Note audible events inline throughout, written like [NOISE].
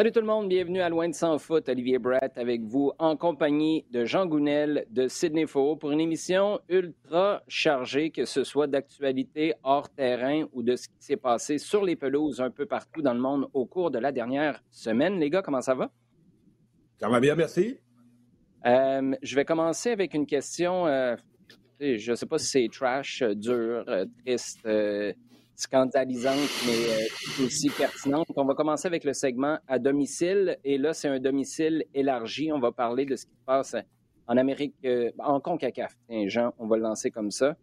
Salut tout le monde, bienvenue à Loin de Sans Foot. Olivier Brett avec vous en compagnie de Jean Gounel de Sydney Faux pour une émission ultra chargée, que ce soit d'actualité hors terrain ou de ce qui s'est passé sur les pelouses un peu partout dans le monde au cours de la dernière semaine. Les gars, comment ça va? Ça va bien, merci. Euh, je vais commencer avec une question. euh, je ne sais pas si c'est trash, euh, dur, triste, euh, scandalisante, mais euh, aussi pertinente. On va commencer avec le segment à domicile. Et là, c'est un domicile élargi. On va parler de ce qui se passe en Amérique, euh, en CONCACAF. Tiens, Jean, on va le lancer comme ça.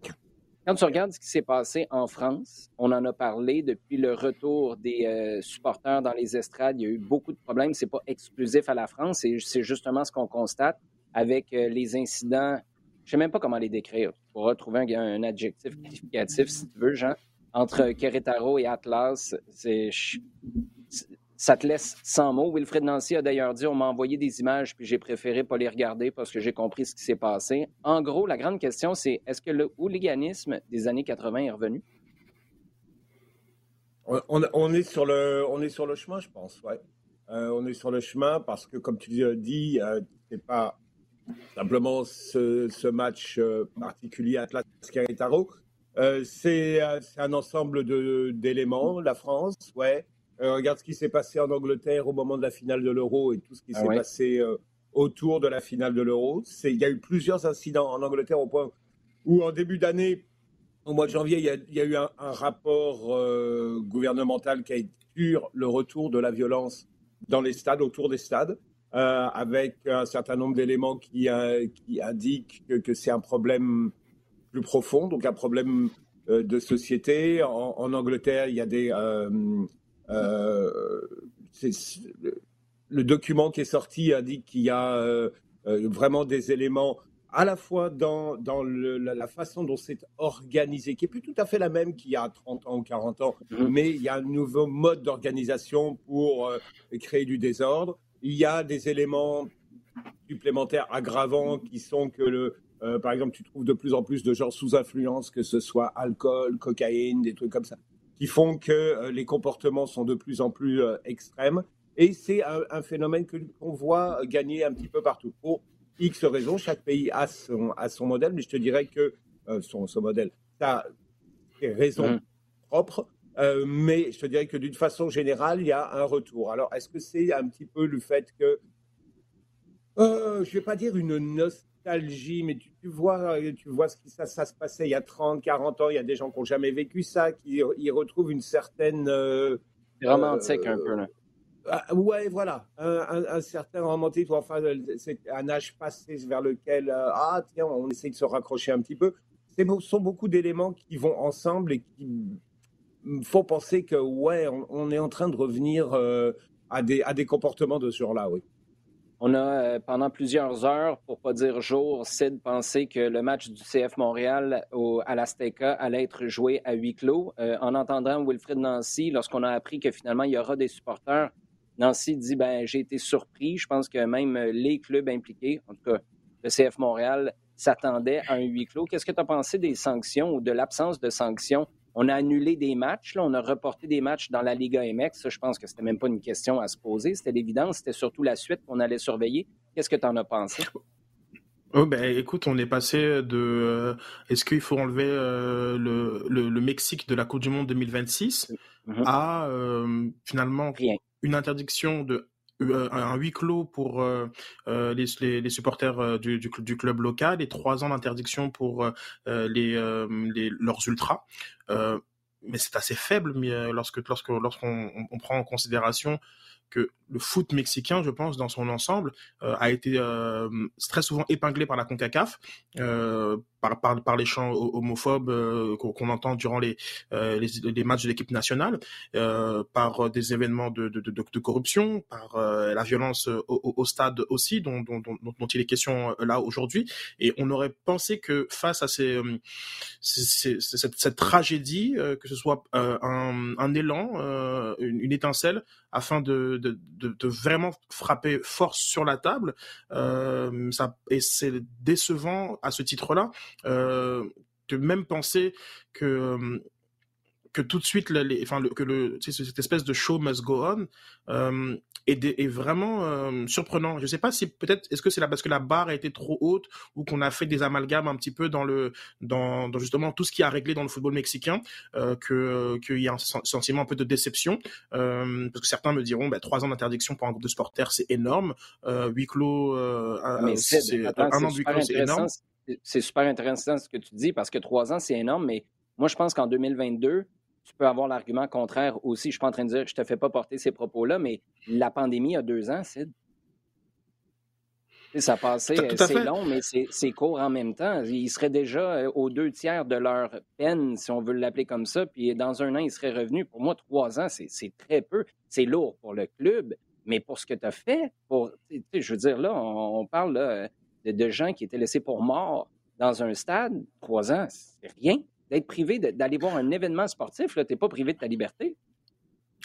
Quand tu regardes ce qui s'est passé en France, on en a parlé depuis le retour des euh, supporters dans les estrades. Il y a eu beaucoup de problèmes. C'est pas exclusif à la France. C'est justement ce qu'on constate avec les incidents. Je sais même pas comment les décrire. Tu pourras trouver un adjectif qualificatif si tu veux, Jean. Entre Querétaro et Atlas, ça te laisse sans mots. Wilfred Nancy a d'ailleurs dit on m'a envoyé des images, puis j'ai préféré pas les regarder parce que j'ai compris ce qui s'est passé. En gros, la grande question, c'est est-ce que le hooliganisme des années 80 est revenu? On, est sur le, on est sur le chemin, je pense. Ouais. Euh, on est sur le chemin parce que, comme tu dis, euh, c'est pas simplement ce, match euh, particulier Atlas Querétaro. Euh, c'est euh, un ensemble d'éléments. La France, ouais. Euh, regarde ce qui s'est passé en Angleterre au moment de la finale de l'Euro et tout ce qui Ah s'est ouais. passé euh, autour de la finale de l'Euro. Il y a eu plusieurs incidents en Angleterre au point où, en début d'année, au mois de janvier, il y a, il y a eu un, un rapport euh, gouvernemental qui a été sur le retour de la violence dans les stades, autour des stades, avec un certain nombre d'éléments qui, qui indiquent que, que c'est un problème plus profond, donc un problème euh, de société. En, en Angleterre, il y a des... euh, euh, le, document qui est sorti indique qu'il y a vraiment des éléments à la fois dans, dans le- la, la façon dont c'est organisé, qui est plus tout à fait la même qu'il y a 30 ans ou 40 ans, Mhm. mais il y a un nouveau mode d'organisation pour euh, créer du désordre. Il y a des éléments supplémentaires aggravants qui sont que, le, euh, par exemple, tu trouves de plus en plus de gens sous influence, que ce soit alcool, cocaïne, des trucs comme ça, qui font que euh, les comportements sont de plus en plus euh, extrêmes. Et c'est un, un phénomène qu'on voit gagner un petit peu partout. Pour X raisons, chaque pays a son, a son modèle, mais je te dirais que son, son modèle, ça a des raisons Mhm. propres, mais je te dirais que d'une façon générale, il y a un retour. Alors, est-ce que c'est un petit peu le fait que, je vais pas dire une nostalgie, mais tu, tu vois, euh, tu vois ce qui ça, ça se passait il y a 30, 40 ans, il y a des gens qui n'ont jamais vécu ça, qui ils retrouvent une certaine... euh, romantique Euh, un peu, là. ah, ouais, voilà, un, un- un certain romantisme, ou enfin, c'est un âge passé vers lequel, euh, ah tiens, on essaie de se raccrocher un petit peu. Ce sont beaucoup d'éléments qui vont ensemble et qui font penser que, ouais, on, on est en train de revenir euh, à, des, à des comportements de ce genre-là, oui. On a, euh, pendant plusieurs heures, pour pas dire jours, Sid pensé que le match du CF Montréal au, à l'Azteca allait être joué à huis clos. Euh, en entendant Wilfrid Nancy, lorsqu'on a appris que finalement il y aura des supporters, Nancy dit ben j'ai été surpris. Je pense que même les clubs impliqués, en tout cas le CF Montréal, s'attendaient à un huis clos. Qu'est-ce que tu as pensé des sanctions ou de l'absence de sanctions? On a annulé des matchs, là, on a reporté des matchs dans la Liga MX. Ça, je pense que c'était même pas une question à se poser. C'était l'évidence. C'était surtout la suite qu'on allait surveiller. Qu'est-ce que tu en as pensé? Oh ben écoute, on est passé de euh, est-ce qu'il faut enlever euh, le, le, le Mexique de la Coupe du Monde 2026 Mhm. à euh, finalement Rien. une interdiction de un huis clos pour euh, euh, les, les, les supporters euh, du, du, du club local et trois ans d'interdiction pour les, les leurs ultras. Mais c'est assez faible mais, lorsque lorsque lorsqu'on on- on prend en considération que le foot mexicain, je pense, dans son ensemble, a été très souvent épinglé par la CONCACAF, par, par, les chants homophobes qu'on entend durant les, matchs de l'équipe nationale, par des événements de, corruption, par la violence au, stade aussi, dont, il est question là aujourd'hui. Et on aurait pensé que face à cette, tragédie, que ce soit un, élan, une, étincelle, afin de, de, vraiment frapper force sur la table. Euh, ça, et c'est décevant à ce titre-là euh, de même penser que que tout de suite, les, enfin, que le, cette espèce de show must go on euh, est, est, vraiment euh, surprenant. Je sais pas si peut-être, est-ce que c'est là parce que la barre a été trop haute ou qu'on a fait des amalgames un petit peu dans le, dans, dans justement tout ce qui a réglé dans le football mexicain, euh, que qu'il y a un sentiment un peu de déception, euh, parce que certains me diront, bah, trois ans d'interdiction pour un groupe de supporters, c'est énorme. Euh, huis clos, c'est un an de huis clos, c'est énorme. C'est super intéressant ce que tu dis parce que trois ans, c'est énorme, mais moi, je pense qu'en 2022, tu peux avoir l'argument contraire aussi. Je suis pas en train de dire je te fais pas porter ces propos-là, mais la pandémie a deux ans, c'est ça a passé, c'est long, mais c'est court en même temps. Ils seraient déjà euh, aux deux tiers de leur peine, si on veut l'appeler comme ça, puis dans un an, ils seraient revenus. Pour moi, trois ans, c'est très peu. C'est lourd pour le club, mais pour ce que tu as fait, pour, je veux dire, là, on, parle de, de, gens qui étaient laissés pour morts dans un stade. Trois ans, c'est rien d'être privé d'aller voir un événement sportif, tu n'es pas privé de ta liberté.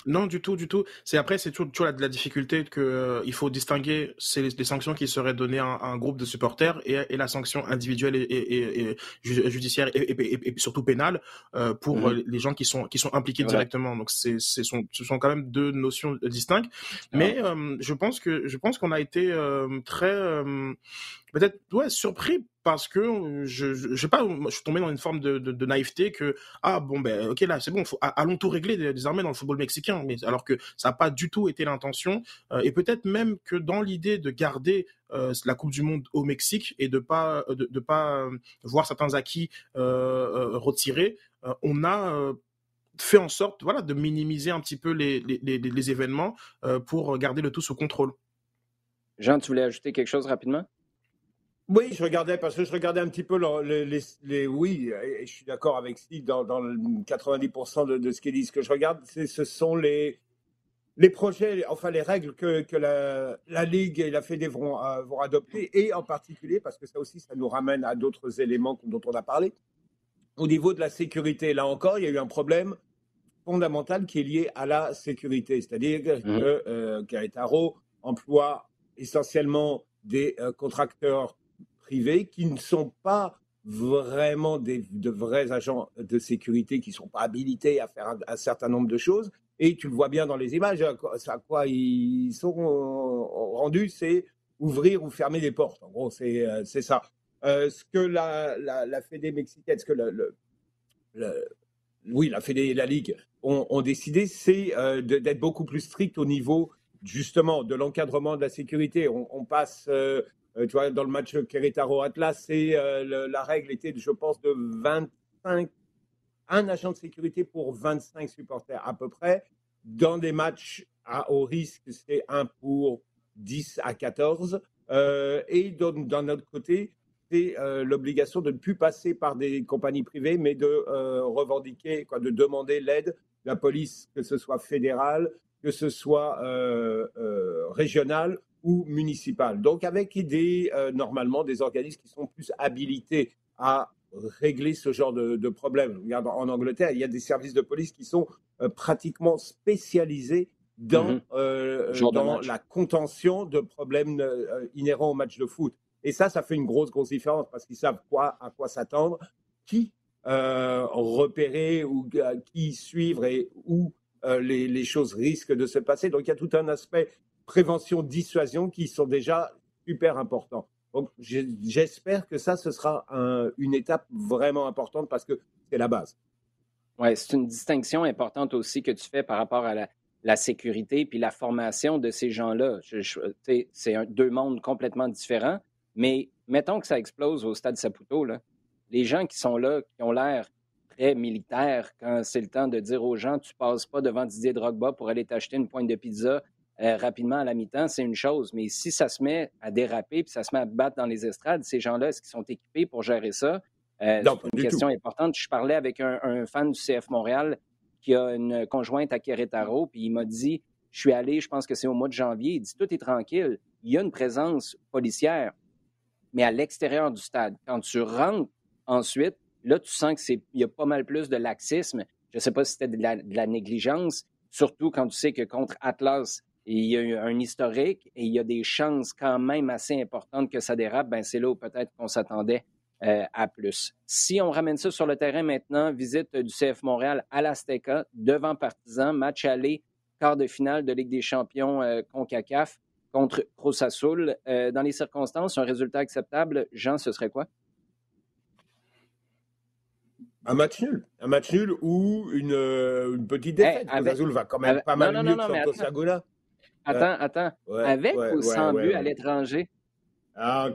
Non, du tout, du tout. C'est après, c'est toujours, la, la, difficulté que euh, il faut distinguer c'est les, sanctions qui seraient données à, un groupe de supporters et, la sanction individuelle et, judiciaire et, surtout pénale euh, pour mhm. les gens qui sont qui sont impliqués directement. Donc c'est ce sont, ce sont quand même deux notions distinctes. Mais euh, je pense que je pense qu'on a été très peut-être ouais surpris parce que je, je, sais pas, je suis tombé dans une forme de, de, naïveté que ah bon ben ok là c'est bon, faut, allons tout régler désormais dans le football mexicain, mais alors que ça n'a pas du tout été l'intention euh, et peut-être même que dans l'idée de garder euh, la Coupe du Monde au Mexique et de pas de, de pas euh, voir certains acquis retirés, on a fait en sorte voilà de minimiser un petit peu les, les, les, les événements pour garder le tout sous contrôle. Jean, tu voulais ajouter quelque chose rapidement? Oui, je regardais parce que je regardais un petit peu les, les, oui, et je suis d'accord avec Steve dans, dans 90% de, de, ce qu'ils disent. Ce que je regarde, ce sont les les projets, enfin les règles que, que la, la, Ligue et la Fédé vont, euh, vont, adopter, et en particulier, parce que ça aussi, ça nous ramène à d'autres éléments dont on a parlé, au niveau de la sécurité. Là encore, il y a eu un problème fondamental qui est lié à la sécurité, c'est-à-dire que mmh. euh, emploie essentiellement des euh, contracteurs privés qui ne sont pas vraiment de vrais agents de sécurité qui ne sont pas habilités à faire un, certain nombre de choses. Et tu le vois bien dans les images, à quoi, ils sont rendus, c'est ouvrir ou fermer des portes. En gros, c'est euh, ça. Euh, ce que la, la, Fédé mexicaine, ce que le, oui, la Fédé et la Ligue ont, décidé, c'est euh, d'être beaucoup plus strict au niveau justement de l'encadrement de la sécurité. On, passe euh, tu vois, dans le match Querétaro-Atlas, euh, la règle était, je pense, de 25, un agent de sécurité pour 25 supporters à peu près. Dans des matchs à haut risque, c'est un pour 10 à 14. Euh, et d'un autre côté, c'est l'obligation de ne plus passer par des compagnies privées, mais de revendiquer, de demander l'aide de la police, que ce soit fédérale, que ce soit régionale ou municipales. Donc avec des, euh, normalement des organismes qui sont plus habilités à régler ce genre de, de problème. Regarde, en Angleterre, il y a des services de police qui sont euh, pratiquement spécialisés dans, mhm. euh, dans la contention de problèmes inhérents au match de foot. Et ça, ça fait une grosse, grosse différence parce qu'ils savent quoi, à quoi s'attendre, qui repérer ou qui suivre et où les, les, choses risquent de se passer. Donc il y a tout un aspect prévention, dissuasion qui sont déjà super importants. Donc, j'espère que ça, ce sera une étape vraiment importante parce que c'est la base. Oui, c'est une distinction importante aussi que tu fais par rapport à la, sécurité puis la formation de ces gens-là. C'est deux mondes complètement différents, mais mettons que ça explose au stade Saputo, les gens qui sont là, qui ont l'air très militaires, quand c'est le temps de dire aux gens, tu passes pas devant Didier Drogba pour aller t'acheter une pointe de pizza rapidement à la mi-temps, c'est une chose. Mais si ça se met à déraper puis ça se met à battre dans les estrades, ces gens-là, est-ce qu'ils sont équipés pour gérer ça? c'est une question importante. Je parlais avec un, un, fan du CF Montréal qui a une conjointe à Querétaro, puis il m'a dit Je suis allé, je pense que c'est au mois de janvier. Il dit Tout est tranquille. Il y a une présence policière, mais à l'extérieur du stade. Quand tu rentres ensuite, là, tu sens qu'il y a pas mal plus de laxisme. Je ne sais pas si c'était de, la, négligence, surtout quand tu sais que contre Atlas, il y a eu un historique et il y a des chances quand même assez importantes que ça dérape. Ben, c'est là où peut-être qu'on s'attendait euh, à plus. Si on ramène ça sur le terrain maintenant, visite du CF Montréal à l'Azteca, devant Partizan, match aller, quart de finale de Ligue des champions euh, CONCACAF contre Cruz. Euh, dans les circonstances, un résultat acceptable, Jean, ce serait quoi? Un match nul. Un match nul ou une, une petite défaite. Cruz Azul va quand même pas mal mieux que Santos Attends, attends. avec ou sans but à l'étranger? Ah,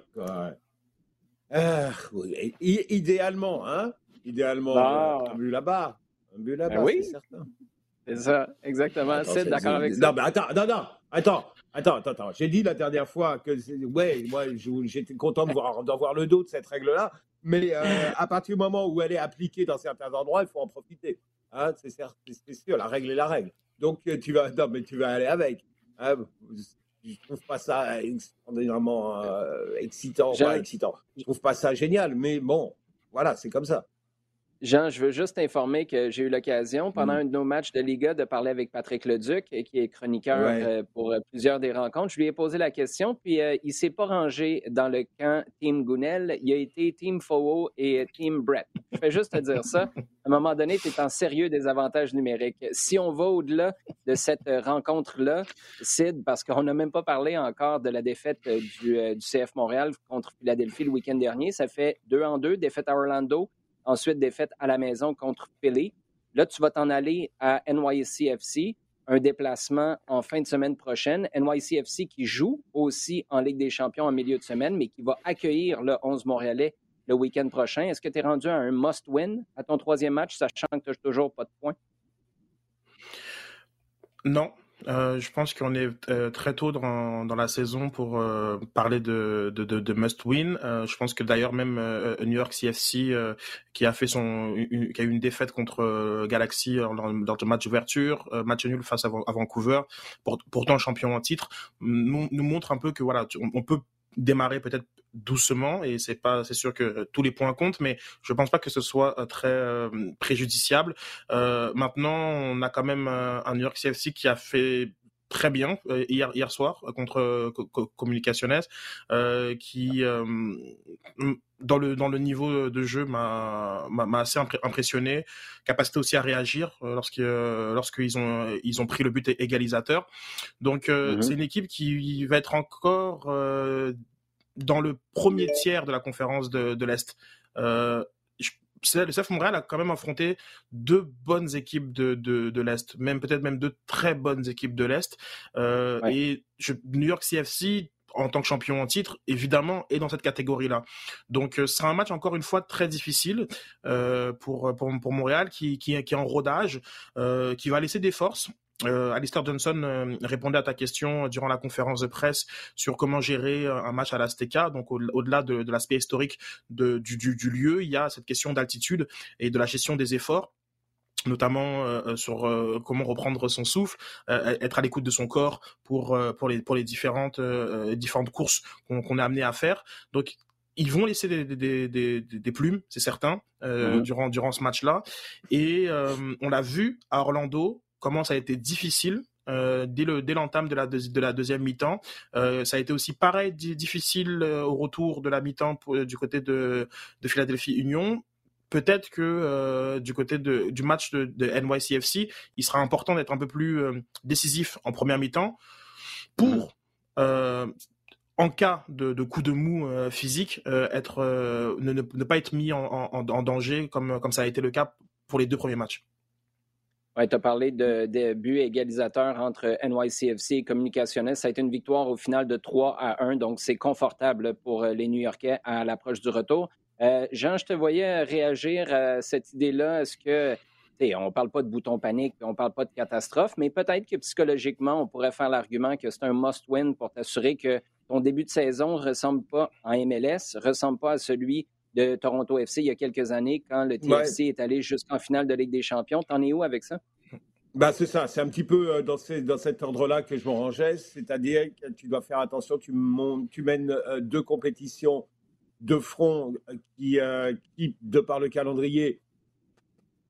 ah, idéalement, hein? Idéalement, bah. un but là-bas. Un but là-bas, ben oui. c'est certain. C'est ça, exactement. C'est d'accord avec ça. Non, mais attends, non, non, attends. Attends, attends, attends. J'ai dit la dernière fois que, ouais, moi, j'étais content de voir, voir le dos de cette règle-là, mais euh, à partir du moment où elle est appliquée dans certains endroits, il faut en profiter. Hein, c'est sûr, la règle est la règle. Donc, tu vas, non, mais tu vas aller avec. Hein, je trouve pas ça extraordinairement euh, excitant, pas excitant. Je trouve pas ça génial, mais bon, voilà, c'est comme ça. Jean, je veux juste informer que j'ai eu l'occasion, pendant mm. un de nos matchs de Liga, de parler avec Patrick Leduc, qui est chroniqueur euh, pour euh, plusieurs des rencontres. Je lui ai posé la question, puis euh, il ne s'est pas rangé dans le camp Team Gounel. Il a été Team Fowo et Team Brett. Je fais juste te dire ça. À un moment donné, tu es en sérieux des avantages numériques. Si on va au-delà de cette rencontre-là, Sid, parce qu'on n'a même pas parlé encore de la défaite du, du CF Montréal contre Philadelphie le week-end dernier, ça fait deux en deux, défaite à Orlando, Ensuite, défaite à la maison contre Philly. Là, tu vas t'en aller à NYCFC, un déplacement en fin de semaine prochaine. NYCFC qui joue aussi en Ligue des champions en milieu de semaine, mais qui va accueillir le 11 Montréalais le week-end prochain. Est-ce que tu es rendu à un must-win à ton troisième match, sachant que tu n'as toujours pas de points? Non, euh, je pense qu'on est euh, très tôt dans, dans, la saison pour euh, parler de, de, de, de must-win. je pense que d'ailleurs même New York CFC qui a fait son qui a eu une défaite contre Galaxy dans, dans, le match d'ouverture, match nul face à, Vancouver, pourtant champion en titre, nous, nous montre un peu que voilà, on peut démarrer peut-être doucement et c'est pas c'est sûr que tous les points comptent mais je pense pas que ce soit euh, très euh, préjudiciable. Euh, maintenant on a quand même un New York CFC qui a fait très bien hier hier soir contre Communicaciones qui dans le dans le niveau de jeu m'a m'a assez impressionné. Capacité aussi à réagir lorsque lorsqu'ils ont ils ont pris le but égalisateur. Donc mm-hmm. c'est une équipe qui va être encore dans le premier tiers de la conférence de, de l'Est. Euh, le CF Montréal a quand même affronté deux bonnes équipes de, de, de l'Est, même peut-être même deux très bonnes équipes de l'Est. Euh, Et je, New York CFC, en tant que champion en titre, évidemment, est dans cette catégorie-là. Donc, euh, ce sera un match encore une fois très difficile euh, pour, pour, pour Montréal, qui, qui, qui est en rodage, qui va laisser des forces. Euh, Alistair Johnson euh, répondait à ta question durant la conférence de presse sur comment gérer euh, un match à l'Azteca. Donc au-delà de, de l'aspect historique de, du, du, du, lieu, il y a cette question d'altitude et de la gestion des efforts notamment euh, sur euh, comment reprendre son souffle, euh, être à l'écoute de son corps pour pour les pour les différentes différentes courses qu'on est amené à faire. Donc ils vont laisser des, des, des, des plumes, c'est certain, mmh durant durant ce match-là. Et on l'a vu à Orlando comment ça a été difficile euh, dès le dès l'entame de la de la deuxième mi-temps. Euh, ça a été aussi pareil difficile euh, au retour de la mi-temps du côté de de Philadelphie Union. Peut-être que du côté de, du match de, de, NYCFC, il sera important d'être un peu plus décisif en première mi-temps pour en cas de, de coup de mou physique, être ne, ne, pas être mis en, en, en danger comme comme ça a été le cas pour les deux premiers matchs. Tu as parlé de, de buts égalisateurs entre NYCFC et Communicationnel. Ça a été une victoire au final de 3 à 1, donc c'est confortable pour euh, les New-Yorkais à l'approche du retour. Euh, Jean, je te voyais réagir à cette idée-là. Est-ce que on ne parle pas de bouton panique, on ne parle pas de catastrophe, mais peut-être que psychologiquement, on pourrait faire l'argument que c'est un must-win pour t'assurer que ton début de saison ne ressemble pas en MLS, ressemble pas à celui de Toronto FC il y a quelques années quand le TFC est allé jusqu'en finale de Ligue des Champions. T'en es où avec ça? Bah, c'est ça, c'est un petit peu euh, dans, dans cet ordre-là que je me rangeais, c'est-à-dire que tu dois faire attention, tu, tu mènes euh, deux compétitions de front euh, qui, qui, de par le calendrier,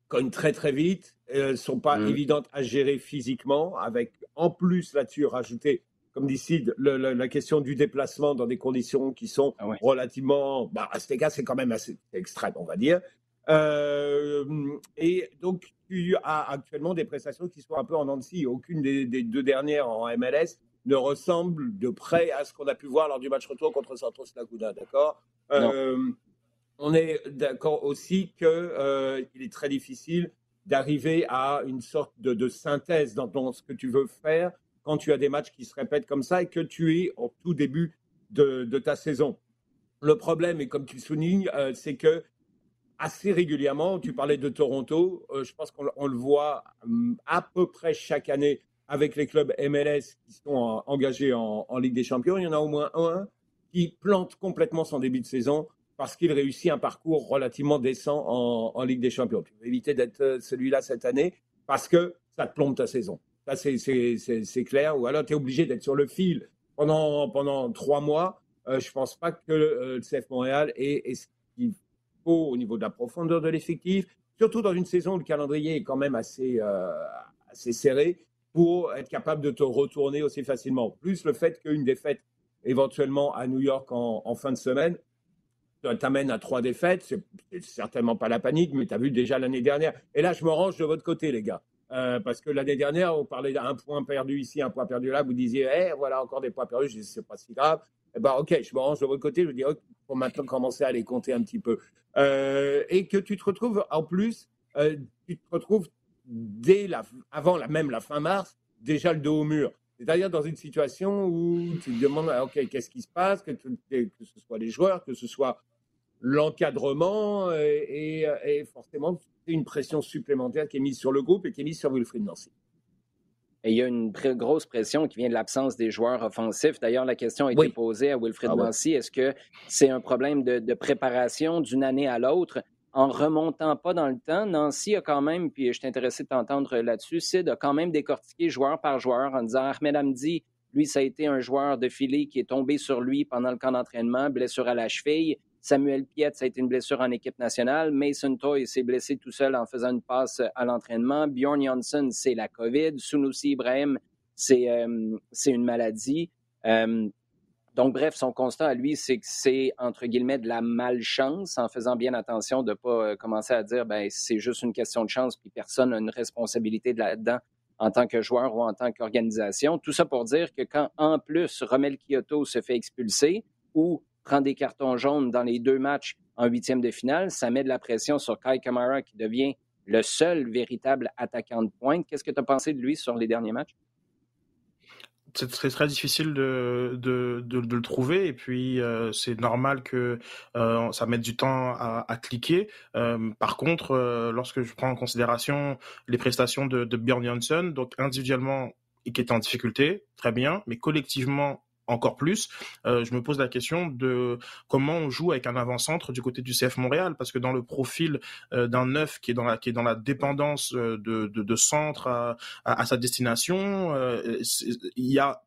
cognent très très vite, ne sont pas mmh. évidentes à gérer physiquement, avec en plus là-dessus rajouter comme dit la question du déplacement dans des conditions qui sont ah relativement, bah, à cet égard, c'est quand même assez extrême, on va dire. Euh, et donc, tu as actuellement des prestations qui sont un peu en Nancy. Aucune des, deux dernières en MLS ne ressemble de près à ce qu'on a pu voir lors du match retour contre Santos Laguna, d'accord euh, On est d'accord aussi qu'il euh, est très difficile d'arriver à une sorte de, synthèse dans, ce que tu veux faire quand tu as des matchs qui se répètent comme ça et que tu es au tout début de, ta saison. Le problème, et comme tu le soulignes, euh, c'est que assez régulièrement, tu parlais de Toronto, euh, je pense qu'on le voit hum, à peu près chaque année avec les clubs MLS qui sont engagés en, Ligue des Champions. Il y en a au moins un qui plante complètement son début de saison parce qu'il réussit un parcours relativement décent en, Ligue des Champions. Tu veux éviter d'être euh, celui-là cette année parce que ça te plombe ta saison c'est clair. Ou alors, tu es obligé d'être sur le fil pendant, pendant trois mois. Euh, je ne pense pas que euh, le CF Montréal ait, ce qu'il faut au niveau de la profondeur de l'effectif, surtout dans une saison où le calendrier est quand même assez, euh, assez serré pour être capable de te retourner aussi facilement. Plus le fait qu'une défaite éventuellement à New York en, en fin de semaine t'amène à trois défaites, c'est certainement pas la panique, mais tu as vu déjà l'année dernière. Et là, je me range de votre côté, les gars. Euh, parce que l'année dernière, on parlait d'un point perdu ici, un point perdu là. Vous disiez, eh, voilà, encore des points perdus. Je dis, c'est pas si grave. Eh ben, ok, je me range de votre côté. Je dis, ok, faut maintenant commencer à les compter un petit peu. Euh, et que tu te retrouves, en plus, euh, tu te retrouves dès la, avant la, même la fin mars, déjà le dos au mur. C'est-à-dire dans une situation où tu te demandes, ah, ok, qu'est-ce qui se passe, que, ce soit les joueurs, que ce soit l'encadrement, et, et, forcément, une pression supplémentaire qui est mise sur le groupe et qui est mise sur Wilfried Nancy. Et il y a une très grosse pression qui vient de l'absence des joueurs offensifs. D'ailleurs, la question a été posée à Wilfried ah Nancy. Est-ce que c'est un problème de, préparation d'une année à l'autre? En remontant pas dans le temps, Nancy a quand même, puis je suis intéressé de t'entendre là-dessus, Sid a quand même décortiqué joueur par joueur en disant Ahmed Hamdi, lui, ça a été un joueur de filet qui est tombé sur lui pendant le camp d'entraînement, blessure à la cheville. Samuel Piet, ça a été une blessure en équipe nationale. Mason Toy s'est blessé tout seul en faisant une passe à l'entraînement. Bjorn Johnson, c'est la COVID. Sunusi Ibrahim, c'est euh, une maladie. Euh, donc, bref, son constat à lui, c'est que c'est, entre guillemets, de la malchance, en faisant bien attention de ne pas euh, commencer à dire, ben c'est juste une question de chance, puis personne n'a une responsabilité là-dedans en tant que joueur ou en tant qu'organisation. Tout ça pour dire que quand, en plus, Romel Kyoto se fait expulser, ou prend des cartons jaunes dans les deux matchs en huitième de finale, ça met de la pression sur Kai Kamara qui devient le seul véritable attaquant de pointe. Qu'est-ce que tu as pensé de lui sur les derniers matchs? c'est très, difficile de, de, le trouver et puis euh, c'est normal que euh, ça mette du temps à, cliquer. Euh, par contre, lorsque je prends en considération les prestations de, de Björn Johnson, donc individuellement, il était en difficulté, très bien, mais collectivement, encore plus, euh, je me pose la question de comment on joue avec un avant-centre du côté du CF Montréal, parce que dans le profil euh, d'un neuf qui est dans la dépendance euh, de, centre à, sa destination, il y a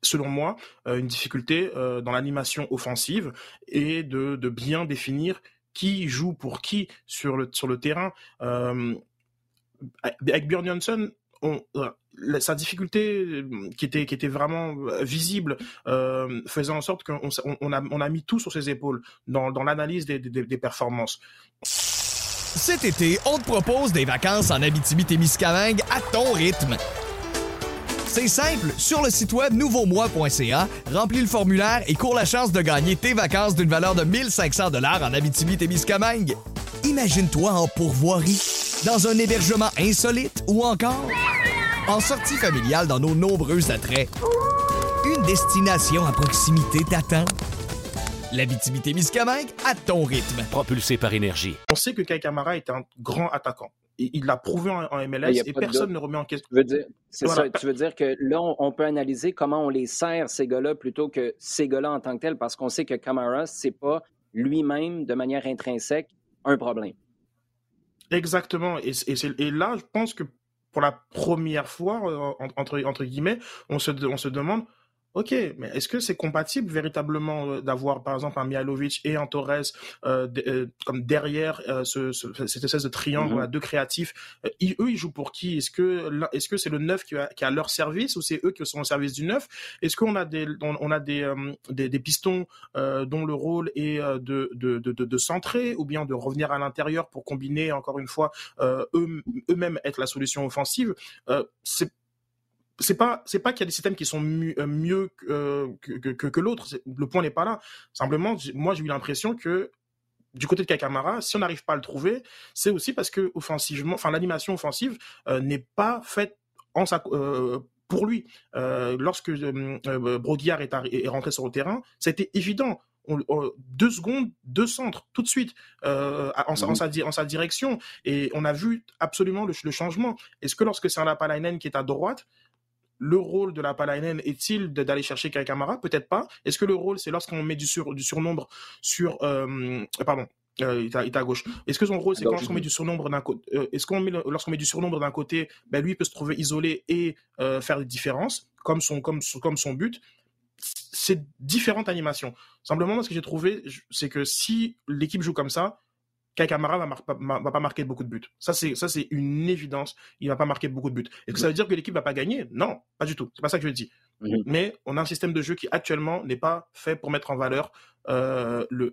selon moi, une difficulté dans l'animation offensive et de, de, bien définir qui joue pour qui sur le, sur le terrain. avec Björn Johnson, on, sa difficulté euh, qui était qui était vraiment euh, visible euh, faisait en sorte qu'on on, a on a mis tout sur ses épaules dans, dans l'analyse des, des, des, performances. Cet été, on te propose des vacances en Abitibi-Témiscamingue à ton rythme. C'est simple, sur le site web nouveaumois.ca, remplis le formulaire et cours la chance de gagner tes vacances d'une valeur de 1500 dollars en Abitibi-Témiscamingue. Imagine-toi en pourvoirie, dans un hébergement insolite ou encore en sortie familiale dans nos nombreux attraits. Une destination à proximité t'attend. La miscamingue à ton rythme. Propulsé par énergie. On sait que Kai Kamara est un grand attaquant. il l'a prouvé en, MLS et personne ne remet en question. Tu veux dire, c'est ça. Tu veux dire que là, on, peut analyser comment on les sert ces gars-là plutôt que ces gars-là en tant que tels, parce qu'on sait que Camara, c'est pas lui-même de manière intrinsèque un problème. Exactement. Et, et, là, je pense que pour la première fois, euh, entre, entre guillemets, on se, on se demande Ok, mais est-ce que c'est compatible véritablement euh, d'avoir par exemple un Mialovic et un Torres euh, euh comme derrière euh, ce, ce, cette espèce de triangle mm-hmm. à deux créatifs Eux, ils jouent pour qui? Est-ce que est-ce que c'est le neuf qui a, qui a, leur service ou c'est eux qui sont au service du neuf? Est-ce qu'on a des on, a des, des, des pistons dont le rôle est de de, de, de, centrer ou bien de revenir à l'intérieur pour combiner encore une fois eux eux-mêmes être la solution offensive? C'est c'est pas c'est pas qu'il y a des systèmes qui sont euh, mieux, euh, que, que, que, l'autre. Le point n'est pas là. Simplement, moi j'ai eu l'impression que du côté de Kakamara, si on n'arrive pas à le trouver, c'est aussi parce que offensivement, enfin l'animation offensive euh, n'est pas faite en sa, pour lui. lorsque Broguiard est, est, rentré sur le terrain, c'était évident. On, deux secondes, deux centres, tout de suite, en, en, sa, en, sa, direction. Et on a vu absolument le, le changement. Est-ce que lorsque c'est un Lapalainen qui est à droite, le rôle de la Palainen est-il d'aller chercher Kai Kamara? Peut-être pas. Est-ce que le rôle, c'est lorsqu'on met du, sur, du surnombre sur... Euh, pardon, euh, il, est à, gauche. Est-ce que son rôle, c'est lorsqu'on met du surnombre d'un côté, euh, est-ce qu'on met lorsqu'on met du surnombre d'un côté, ben lui peut se trouver isolé et faire des différences, comme son comme comme son but? C'est différentes animations. Simplement, ce que j'ai trouvé, c'est que si l'équipe joue comme ça, Kai Kamara va, va, pas marquer beaucoup de buts. Ça, c'est, ça, c'est une évidence. Il va pas marquer beaucoup de buts. Est-ce que ça veut dire que l'équipe va pas gagner? Non, pas du tout. C'est pas ça que je dis. Mais on a un système de jeu qui actuellement n'est pas fait pour mettre en valeur euh, le,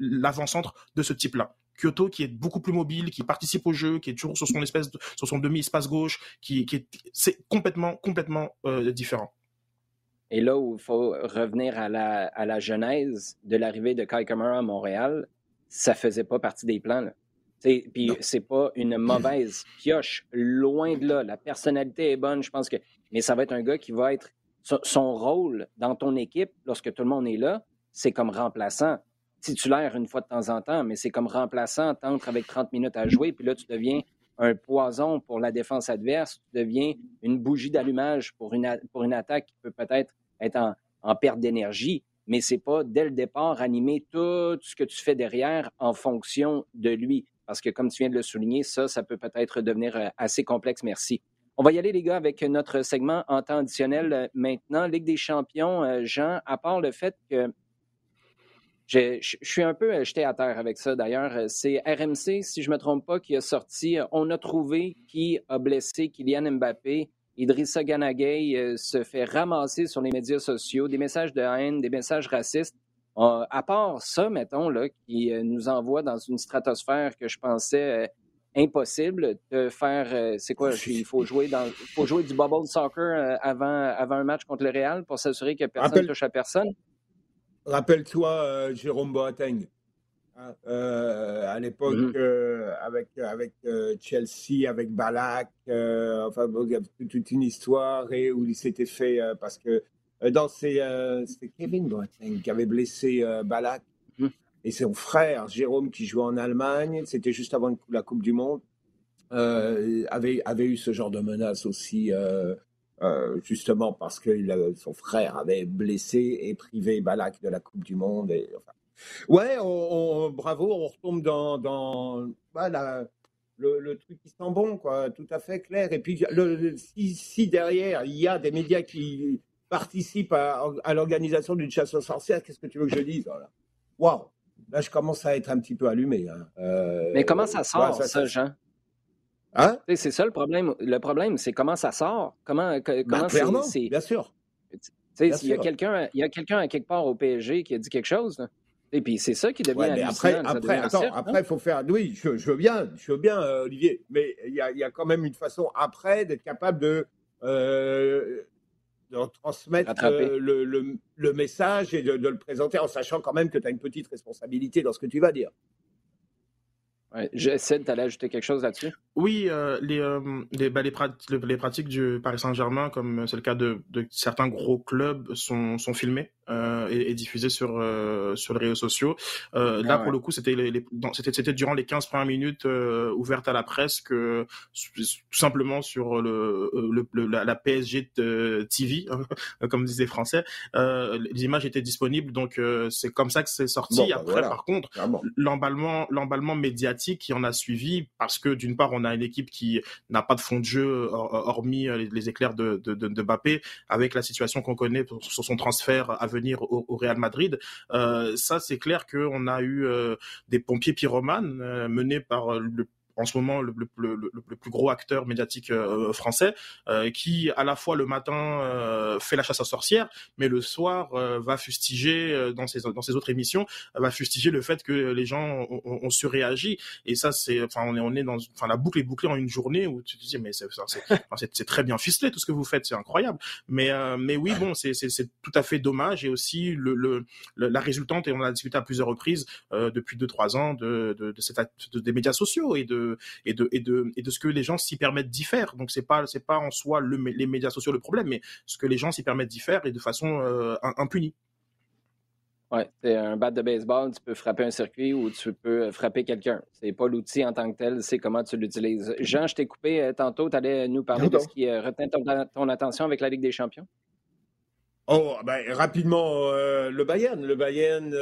l'avant-centre de ce type-là. Kyoto qui est beaucoup plus mobile, qui participe au jeu, qui est toujours sur son espèce, sur son demi espace gauche, qui, qui est, c'est complètement, complètement euh, différent. Et là où il faut revenir à la, à la genèse de l'arrivée de Kai Kamara à Montréal, ça faisait pas partie des plans. Puis c'est pas une mauvaise [CLEARS THROAT] pioche, loin de là. La personnalité est bonne, je pense que. Mais ça va être un gars qui va être. Son rôle dans ton équipe, lorsque tout le monde est là, c'est comme remplaçant. Titulaire une fois de temps en temps, mais c'est comme remplaçant. T'entres avec 30 minutes à jouer, puis là, tu deviens un poison pour la défense adverse. Tu deviens une bougie d'allumage pour une, pour une attaque qui peut peut-être être en, en perte d'énergie mais c'est pas dès le départ animer tout ce que tu fais derrière en fonction de lui. Parce que comme tu viens de le souligner, ça, ça peut peut-être devenir euh, assez complexe. Merci. On va y aller, les gars, avec notre segment en temps additionnel euh, maintenant. Ligue des champions, euh, Jean, à part le fait que je, suis un peu jeté à terre avec ça. D'ailleurs, c'est RMC, si je ne me trompe pas, qui a sorti. On a trouvé qui a blessé Kylian Mbappé. Idrissa Ganagay euh, se fait ramasser sur les médias sociaux des messages de haine, des messages racistes. Euh, à part ça, mettons, là, qui euh, nous envoie dans une stratosphère que je pensais impossible de faire. c'est quoi [LAUGHS] Il faut jouer dans, faut jouer du bubble soccer avant, avant un match contre le Real pour s'assurer que personne ne touche à personne? Rappelle-toi Jérôme Boateng. Hein, euh, à l'époque mmh euh, avec avec euh, Chelsea, avec Balak, enfin il y a toute une histoire et où il s'était fait parce que dans c'était Kevin Boateng qui avait blessé Balak mmh. et son frère Jérôme qui jouait en Allemagne, c'était juste avant la Coupe du Monde, avait avait eu ce genre de menace aussi. justement parce que son frère avait blessé et privé Balak de la Coupe du Monde. Et, enfin, Ouais, on, bravo, on retombe dans, dans bah, le, truc qui sent bon, quoi, tout à fait clair. Et puis, le, si, derrière, il y a des médias qui participent à, l'organisation d'une chasse aux sorcières, qu'est-ce que tu veux que je dise Waouh Là, je commence à être un petit peu allumé. Hein. Euh, Mais comment ça sort, ça, Jean? Hein? C'est ça le problème. Le problème, c'est comment ça sort? Comment, bah, comment clairement, bien sûr. Il y a quelqu'un à quelque part au PSG qui a dit quelque chose. Et puis c'est ça qui devient ouais, après, après, attends, après, il faut faire. Oui, je, veux bien, je veux bien, euh, Olivier, mais il y a, y a, quand même une façon après d'être capable de, euh, de transmettre euh, le, le, le, message et de, de, le présenter en sachant quand même que tu as une petite responsabilité dans ce que tu vas dire. Ouais, J'essaie de t'aller ajouter quelque chose là-dessus? Oui, euh, les, euh, les, bah, les, les, pratiques du Paris Saint-Germain, comme c'est le cas de, de, certains gros clubs, sont, sont filmées euh, et, et, diffusées sur, euh, sur les réseaux sociaux. Euh, là, ah pour le coup, c'était c'était durant les 15 premières minutes ouvertes à la presse que, tout simplement sur le, le, la, PSG TV, [LAUGHS] comme disaient les Français, les images étaient disponibles. Donc, c'est comme ça que c'est sorti. Bah, Après, par contre, l'emballement l'emballement médiatique qui en a suivi, parce que d'une part, on a une équipe qui n'a pas de fond de jeu hormis les, éclairs de, de, de, Mbappé, avec la situation qu'on connaît sur son transfert à venir au, Real Madrid. Euh, ça, c'est clair qu'on a eu euh, des pompiers pyromanes menés par le en ce moment le, plus gros acteur médiatique euh, français, euh, qui à la fois le matin euh, fait la chasse aux sorcières, mais le soir va fustiger dans ses autres émissions, va fustiger le fait que les gens ont, surréagi. Et ça, c'est enfin on est dans enfin la boucle est bouclée en une journée où tu te dis mais c'est très bien ficelé tout ce que vous faites, c'est incroyable. Mais oui bon c'est tout à fait dommage et aussi la résultante et on a discuté à plusieurs reprises depuis deux trois ans des médias sociaux et de et de et de et de ce que les gens s'y permettent d'y faire. Donc c'est pas c'est pas en soi le, les médias sociaux le problème, mais ce que les gens s'y permettent d'y faire et de façon euh, impunie. Ouais, c'est un bat de baseball, tu peux frapper un circuit ou tu peux euh, frapper quelqu'un. C'est pas l'outil en tant que tel, c'est comment tu l'utilises. Jean, je t'ai coupé euh, tantôt, tu allais nous parler de ce qui retient ton, attention avec la Ligue des Champions? Oh, ben, rapidement, le Bayern. Le Bayern,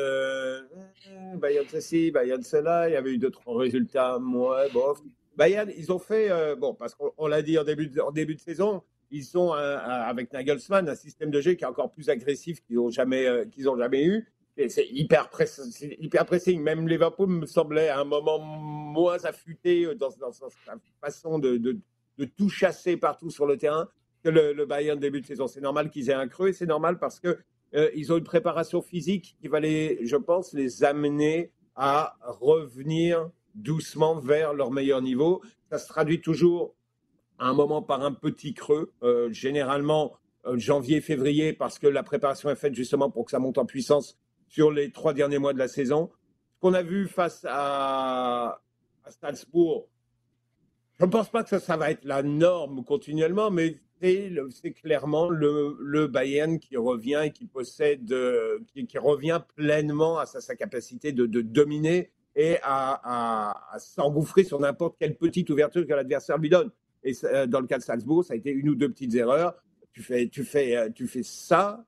Bayern ceci, Bayern cela. Il y avait eu d'autres résultats, moins bof. Bayern, ils ont fait, euh, bon, parce qu'on l'a dit en début, de, en début de saison, ils sont avec Nagelsmann un système de jeu qui est encore plus agressif qu'ils n'ont jamais, euh, qu'ils ont jamais eu. C'est hyper, press, hyper pressing. Même Liverpool me semblait à un moment moins affûté dans, dans, sa façon de, de, de, tout chasser partout sur le terrain que le, Bayern début de saison. C'est normal qu'ils aient un creux et c'est normal parce que euh, ils ont une préparation physique qui va les, je pense, les amener à revenir doucement vers leur meilleur niveau. Ça se traduit toujours à un moment par un petit creux, euh, généralement euh, janvier, février, parce que la préparation est faite justement pour que ça monte en puissance sur les trois derniers mois de la saison. Ce qu'on a vu face à, à je ne pense pas que ça va être la norme continuellement, mais c'est clairement le, le, Bayern qui revient et qui possède, euh, qui, qui, revient pleinement à sa, sa capacité de, de, dominer et à, à, à s'engouffrer sur n'importe quelle petite ouverture que l'adversaire lui donne. Et euh, dans le cas de Salzbourg, ça a été une ou deux petites erreurs. Tu fais, tu fais, euh, tu fais ça,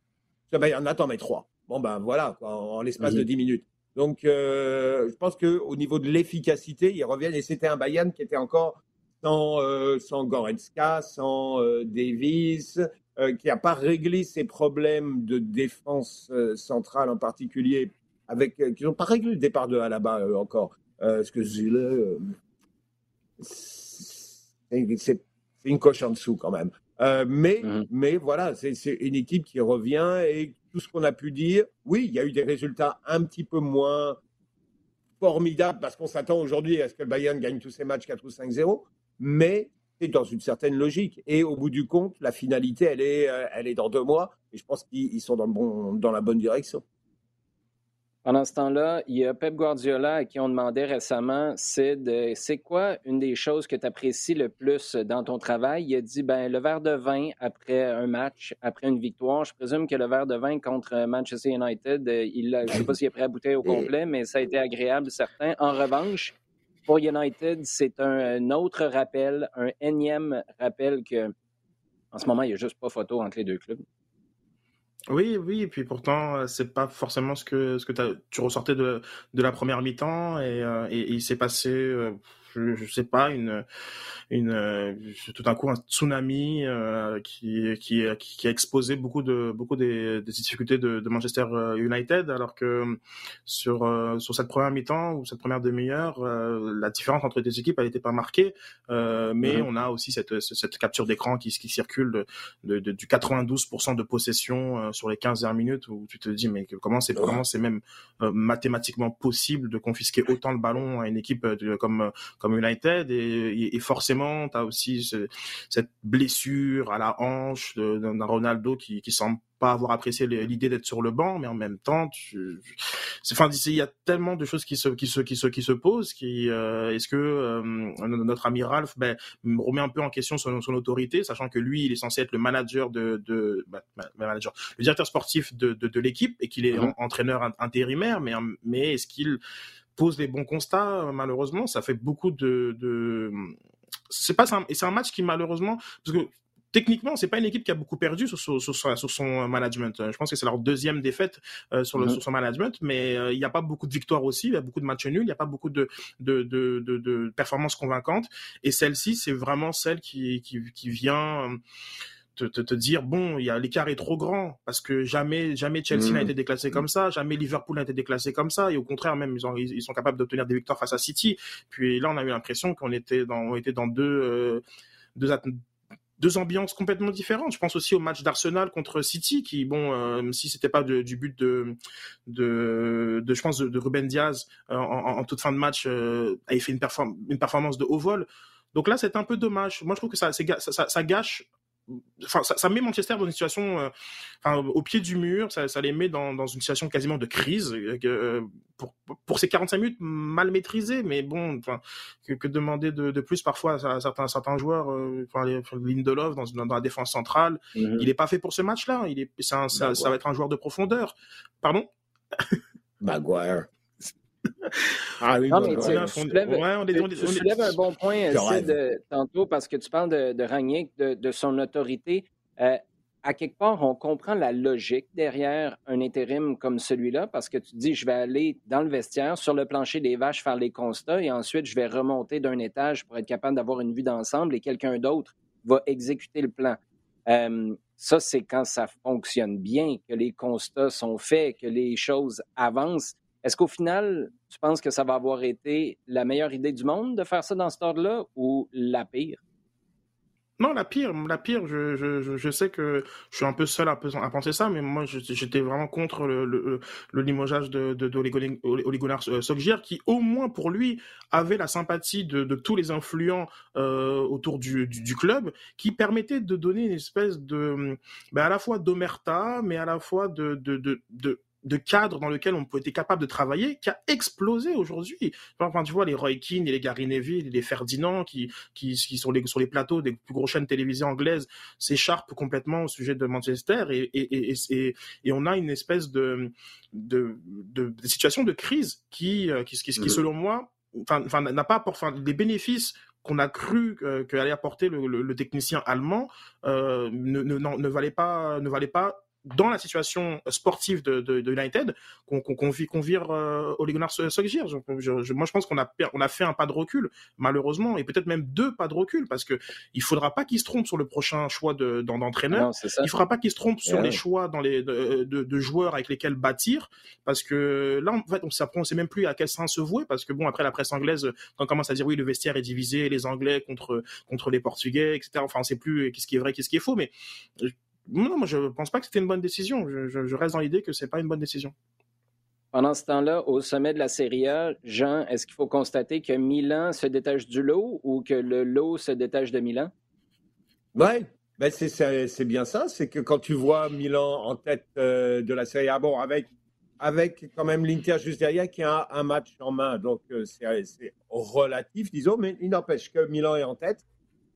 le Bayern attend mais trois. Bon ben voilà, quoi, en, l'espace de dix minutes. Donc, euh, je pense que au niveau de l'efficacité, ils reviennent. Et c'était un Bayern qui était encore sans, euh, sans Goretzka, sans euh, Davis, euh, qui n'a pas réglé ses problèmes de défense centrale en particulier, avec, qui n'ont pas réglé le départ de Alaba encore. ce que c'est une coche en dessous quand même. mais, mmh. mais voilà, c'est une équipe qui revient et tout ce qu'on a pu dire, oui, il y a eu des résultats un petit peu moins formidables parce qu'on s'attend aujourd'hui à ce que le Bayern gagne tous ses matchs 4 ou 5-0 mais c'est dans une certaine logique. Et au bout du compte, la finalité, elle est, euh, elle est dans deux mois. Et je pense qu'ils sont dans, le bon, dans la bonne direction. Pendant ce temps-là, il y a Pep Guardiola à qui on demandait récemment, c'est c'est quoi une des choses que tu apprécies le plus dans ton travail? Il a dit, ben, le verre de vin après un match, après une victoire. Je présume que le verre de vin contre Manchester United, il, je ne sais pas s'il est prêt à bouteille au complet, mais ça a été agréable, certain. En revanche, pour United, c'est un, autre rappel, un énième rappel que, en ce moment, il n'y a juste pas photo entre les deux clubs. Oui, oui, et puis pourtant, euh, c'est pas forcément ce que, ce que tu ressortais de, de la première mi-temps, et, euh, il s'est passé euh, je, je sais pas, une, une, euh, tout d'un coup un tsunami euh, qui, qui, qui a exposé beaucoup de, beaucoup des, des difficultés de, de, Manchester euh, United, alors que sur, sur cette première mi-temps ou cette première demi-heure, la différence entre les deux équipes, elle n'était pas marquée, mais on a aussi cette, cette capture d'écran qui, qui circule de, de, du 92% de possession sur les 15 dernières minutes où tu te dis mais comment c'est comment c'est même mathématiquement possible de confisquer autant le ballon à une équipe comme comme United et, et forcément tu as aussi cette blessure à la hanche d'un Ronaldo qui, qui semble pas avoir apprécié l'idée d'être sur le banc, mais en même temps, tu, enfin, il y a tellement de choses qui se, qui se, qui se, qui se posent. Qui, euh, est-ce que euh, notre ami Ralph ben, remet un peu en question son, son autorité, sachant que lui, il est censé être le manager de, de bah, manager, le directeur sportif de, de, de l'équipe et qu'il est mm-hmm. entraîneur intérimaire, mais, mais est-ce qu'il pose les bons constats Malheureusement, ça fait beaucoup de, de c'est pas et c'est un match qui malheureusement parce que techniquement, c'est pas une équipe qui a beaucoup perdu sur, sur, sur, son management. Je pense que c'est leur deuxième défaite euh, sur, le, sur son management, mais euh, il n'y a pas beaucoup de victoires aussi, il y a beaucoup de matchs nuls, il n'y a pas beaucoup de, de, de, de, de performances convaincantes. Et celle-ci, c'est vraiment celle qui, qui, qui vient euh, te, te, te, dire bon, il y a l'écart est trop grand parce que jamais jamais Chelsea n'a mhm. été déclassé comme ça, jamais Liverpool n'a été déclassé comme ça et au contraire même ils ont ils sont capables d'obtenir des victoires face à City. Puis là on a eu l'impression qu'on était dans on était dans deux deux, deux ambiances complètement différentes. Je pense aussi au match d'Arsenal contre City, qui, bon, euh, si c'était pas du but de, de, de, je pense, de, Ruben Diaz euh, en, toute fin de match, euh, avait fait une, une performance de haut vol. Donc là, c'est un peu dommage. Moi, je trouve que ça, ça, ça gâche Enfin, ça, met Manchester dans une situation, euh, enfin, au pied du mur, ça, ça les met dans, dans, une situation quasiment de crise euh, pour, pour ces 45 minutes mal maîtrisées. Mais bon, enfin, que, que demander de, de, plus parfois à certains, certains joueurs, euh, enfin, Lindelof dans, dans, la défense centrale, mhm. il n'est pas fait pour ce match-là. Il est, ça, ça, ça va être un joueur de profondeur. Pardon? Maguire. Ah oui, non, mais tu, soulèves, un bon point, de, tantôt, parce que tu parles de, de Ragnick, de, de, son autorité. Euh, à quelque part, on comprend la logique derrière un intérim comme celui-là, parce que tu dis, je vais aller dans le vestiaire, sur le plancher des vaches, faire les constats, et ensuite, je vais remonter d'un étage pour être capable d'avoir une vue d'ensemble, et quelqu'un d'autre va exécuter le plan. Euh, ça, c'est quand ça fonctionne bien, que les constats sont faits, que les choses avancent. Est-ce qu'au final, tu penses que ça va avoir été la meilleure idée du monde de faire ça dans cet ordre-là ou la pire? Non, la pire, la pire. Je, sais que je suis un peu seul à, penser ça, mais moi, j'étais vraiment contre le, limogeage de, de, de qui au moins pour lui avait la sympathie de, tous les influents euh, autour du, club, qui permettait de donner une espèce de, ben à la fois d'omerta, mais à la fois de de cadre dans lequel on était capable de travailler qui a explosé aujourd'hui. Enfin, tu vois, les Roy Keane, les Gary Neville, les Ferdinand qui, qui, qui sont les, sur les plateaux des plus grosses chaînes télévisées anglaises s'écharpent complètement au sujet de Manchester et, et, et, et, on a une espèce de, de, de, situation de crise qui, euh, qui, qui, qui selon moi, enfin, n'a pas enfin, les bénéfices qu'on a cru euh, qu'allait apporter le, le, technicien allemand euh, ne, ne, ne, valait pas ne valait pas dans la situation sportive de, de, de United qu'on qu'on qu'on vire euh, Ole Gunnar Solskjaer. moi, je pense qu'on a on a fait un pas de recul malheureusement et peut-être même deux pas de recul parce que il faudra pas qu'il se trompe sur le prochain choix de d'entraîneur. il faudra pas qu'il se trompe sur les choix dans les de, de, joueurs avec lesquels bâtir parce que là en fait on sait, on sait même plus à quel sens se vouer parce que bon après la presse anglaise quand on commence à dire oui le vestiaire est divisé les Anglais contre contre les Portugais etc. Enfin on sait plus qu'est-ce qui est vrai qu'est-ce qui est faux mais non, moi je pense pas que c'était une bonne décision. Je, reste dans l'idée que c'est pas une bonne décision. Pendant ce temps-là, au sommet de la Serie A, Jean, est-ce qu'il faut constater que Milan se détache du lot ou que le lot se détache de Milan? Oui, ben c'est bien ça. C'est que quand tu vois Milan en tête euh, de la Serie A, bon, avec, avec quand même l'Inter juste derrière qui a un match en main, donc euh, c'est relatif, disons, mais il n'empêche que Milan est en tête.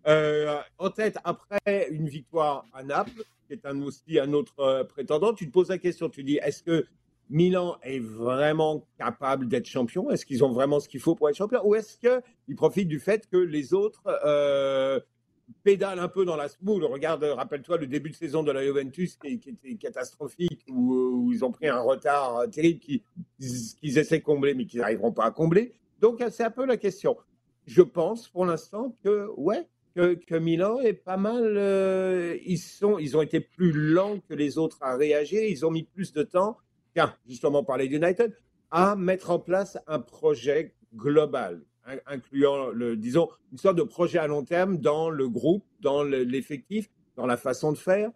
Euh, en tête, après une victoire à Naples, qui est un, aussi un autre euh, prétendant, tu te poses la question, tu dis, est-ce que Milan est vraiment capable d'être champion? Est-ce qu'ils ont vraiment ce qu'il faut pour être champion? Ou est-ce qu'ils profitent du fait que les autres euh, pédalent un peu dans la smoule Regarde, rappelle-toi le début de saison de la Juventus qui, était catastrophique, où, ils ont pris un retard terrible qu'ils essaient de combler, mais qu'ils n'arriveront pas à combler. Donc, c'est un peu la question. Je pense pour l'instant que, ouais, que, Milan est pas mal. Euh, ils, sont, ils ont été plus lents que les autres à réagir. Ils ont mis plus de temps, tiens, justement par les United, à mettre en place un projet global, incluant, le, disons, une sorte de projet à long terme dans le groupe, dans l'effectif, dans la façon de faire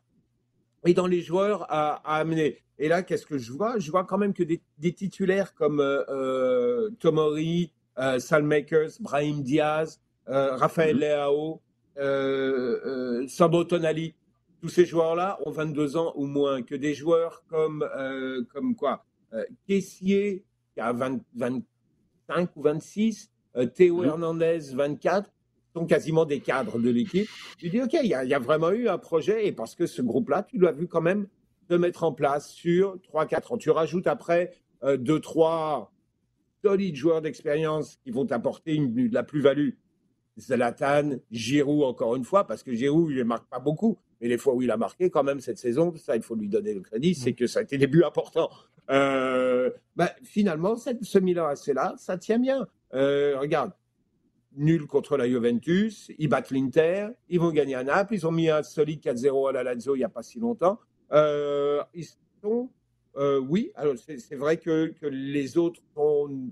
et dans les joueurs à, amener. Et là, qu'est-ce que je vois? Je vois quand même que des, titulaires comme euh, euh, Tomori, euh, Salmakers, Brahim Diaz, Raphaël mm-hmm. Leao, euh, euh, Sabo Tonali, tous ces joueurs-là ont 22 ans ou moins, que des joueurs comme, euh, comme quoi Caissier, qui a 25 ou 26, Théo mmh. Hernandez, 24, sont quasiment des cadres de l'équipe. Tu dis, OK, il y, a vraiment eu un projet, et parce que ce groupe-là, tu l'as vu quand même se mettre en place sur 3-4 ans. Tu rajoutes après 2-3 solides joueurs d'expérience qui vont t'apporter de la plus-value. Zlatan, Giroud encore une fois, parce que Giroud, il ne marque pas beaucoup, mais les fois où il a marqué quand même cette saison, ça il faut lui donner le crédit, c'est que ça a été des buts importants. Euh, bah, finalement, cette, ce Milan AC-là, ça tient bien. Euh, regarde, nul contre la Juventus, ils battent l'Inter, ils vont gagner à Naples, ils ont mis un solide 4-0 à la Lazio il n'y a pas si longtemps. Euh, ils sont, oui, alors c'est vrai que, que, les autres sont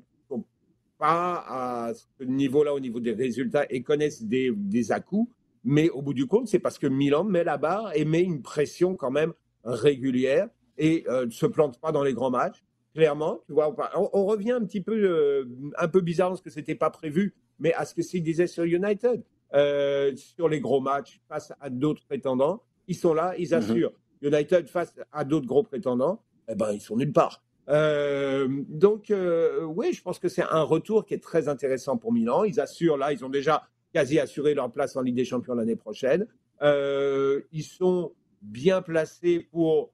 pas à ce niveau-là au niveau des résultats et connaissent des, des à-coups. Mais au bout du compte, c'est parce que Milan met la barre et met une pression quand même régulière et ne euh, se plante pas dans les grands matchs. Clairement, tu vois, on, revient un petit peu, euh, un peu bizarre parce que c'était pas prévu, mais à ce que s'il disait sur United, euh, sur les gros matchs face à d'autres prétendants, ils sont là, ils mhm. assurent. United face à d'autres gros prétendants, eh ben ils sont nulle part. Euh, donc, euh, oui, je pense que c'est un retour qui est très intéressant pour Milan. Ils assurent, là, ils ont déjà quasi assuré leur place en Ligue des Champions l'année prochaine. Euh, ils sont bien placés pour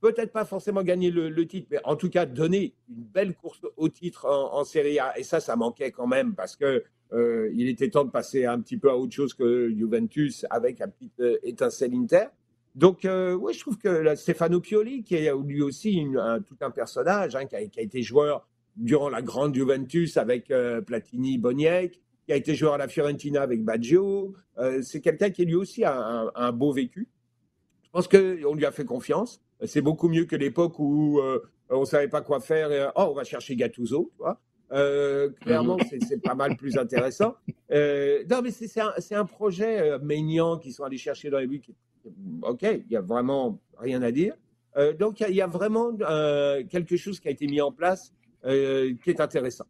peut-être pas forcément gagner le, titre, mais en tout cas donner une belle course au titre en, Serie A. Et ça, ça manquait quand même parce que il était temps de passer un petit peu à autre chose que Juventus avec un petit étincelle Inter. Donc, euh, oui, je trouve que Stefano Pioli, qui est lui aussi tout un personnage, hein, qui, a, été joueur durant la grande Juventus avec euh, Platini, Boniek, qui a été joueur à la Fiorentina avec Baggio, euh, c'est quelqu'un qui lui aussi a un, beau vécu. Je pense qu'on lui a fait confiance. C'est beaucoup mieux que l'époque où on ne savait pas quoi faire. Et, oh, on va chercher Gattuso. Tu vois clairement, mhm. c'est pas mal plus intéressant. non, mais c'est un, un, projet euh, qui sont allés chercher dans les buts OK, il n'y a vraiment rien à dire. Euh, donc, il y, a vraiment euh, quelque chose qui a été mis en place euh, qui est intéressant.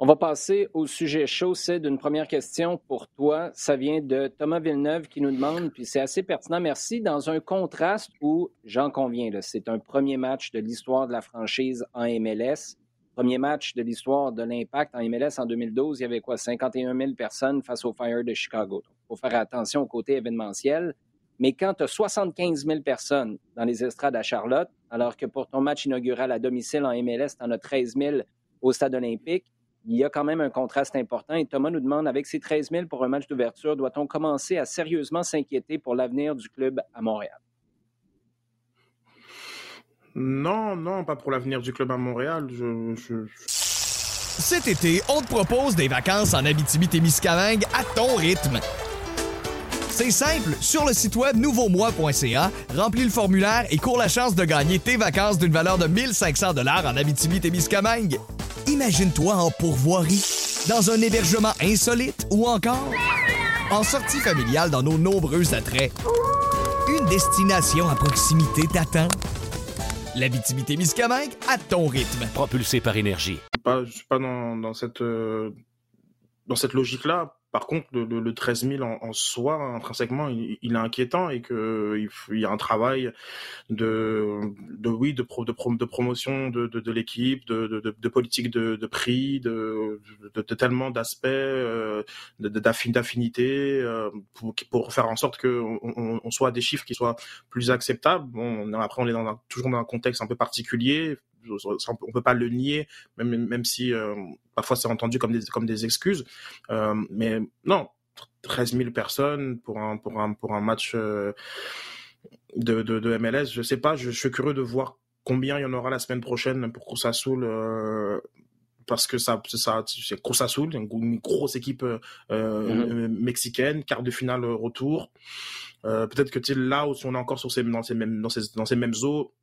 On va passer au sujet chaud. C'est d'une première question pour toi. Ça vient de Thomas Villeneuve qui nous demande, puis c'est assez pertinent, merci, dans un contraste où, j'en conviens, c'est un premier match de l'histoire de la franchise en MLS. Premier match de l'histoire de l'Impact en MLS en 2012, il y avait quoi, 51 000 personnes face au Fire de Chicago. Il faut faire attention au côté événementiel. Mais quand tu as 75 000 personnes dans les estrades à Charlotte, alors que pour ton match inaugural à domicile en MLS, tu en as 13 000 au stade olympique, il y a quand même un contraste important. Et Thomas nous demande, avec ces 13 000 pour un match d'ouverture, doit-on commencer à sérieusement s'inquiéter pour l'avenir du club à Montréal? Non, non, pas pour l'avenir du club à Montréal. Cet été, on te propose des vacances en Abitibi-Témiscamingue à ton rythme. C'est simple, sur le site web nouveaumois.ca, remplis le formulaire et cours la chance de gagner tes vacances d'une valeur de 1500 dollars en Abitibi-Témiscamingue. Imagine-toi en pourvoirie, dans un hébergement insolite ou encore en sortie familiale dans nos nombreux attraits. Une destination à proximité t'attend. L'Abitibi-Témiscamingue à ton rythme. Propulsé par énergie. Je ne suis pas dans, dans cette, euh, dans cette logique-là. Par contre, le, 13 000 en, soi, intrinsèquement, il, est inquiétant et qu'il il y a un travail de, oui, de, pro, de, de promotion de, l'équipe, de, politique de, prix, de, tellement d'aspects, euh, d'affinité, euh, pour, faire en sorte qu'on on, soit des chiffres qui soient plus acceptables. Après, on est dans toujours dans un contexte un peu particulier, on peut pas le nier, même, même si euh, parfois c'est entendu comme des, comme des excuses. Euh, mais non, 13 000 personnes pour un, pour un, pour un match euh, de, de, de, MLS, je sais pas, je, suis curieux de voir combien il y en aura la semaine prochaine pour Cruz Azul. parce que ça, ça c'est Cruz une, grosse équipe mm-hmm. mexicaine, quart de finale retour. Peut-être que là où on est encore sur ces, dans ces mêmes, dans ces, dans ces mêmes eaux,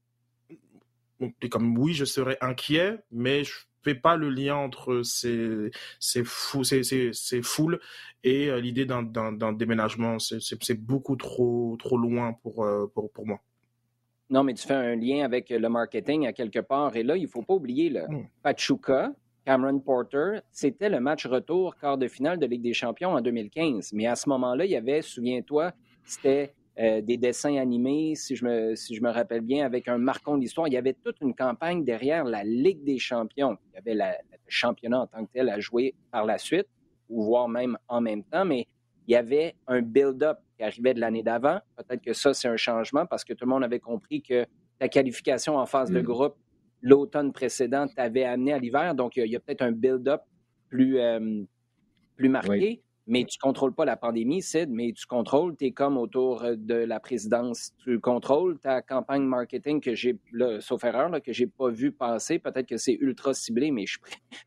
comme oui, je serais inquiet, mais je fais pas le lien entre ces, ces, fou, ces, ces, ces foules et euh, l'idée d'un déménagement. C'est beaucoup trop, trop loin pour, euh, pour, pour, moi. Non, mais tu fais un lien avec le marketing à quelque part. Et là, il ne faut pas oublier le hmm. Pachuca, Cameron Porter, c'était le match retour quart de finale de Ligue des Champions en 2015. Mais à ce moment-là, il y avait, souviens-toi, c'était des dessins animés, si je, me, si je me rappelle bien, avec un marquant d'histoire. Il y avait toute une campagne derrière la Ligue des champions. Il y avait le championnat en tant que tel à jouer par la suite, ou voire même en même temps, mais il y avait un build-up qui arrivait de l'année d'avant. Peut-être que ça, c'est un changement parce que tout le monde avait compris que la qualification en phase de mm. groupe l'automne précédent t'avait amené à l'hiver. Donc, il y a, peut-être un build-up plus, euh, plus marqué. Mais tu contrôles pas la pandémie, Sid, mais tu contrôles, tu es comme autour de la présidence, tu contrôles ta campagne marketing que j'ai, sauf erreur, là, que j'ai pas vu passer. Peut-être que c'est ultra ciblé, mais je,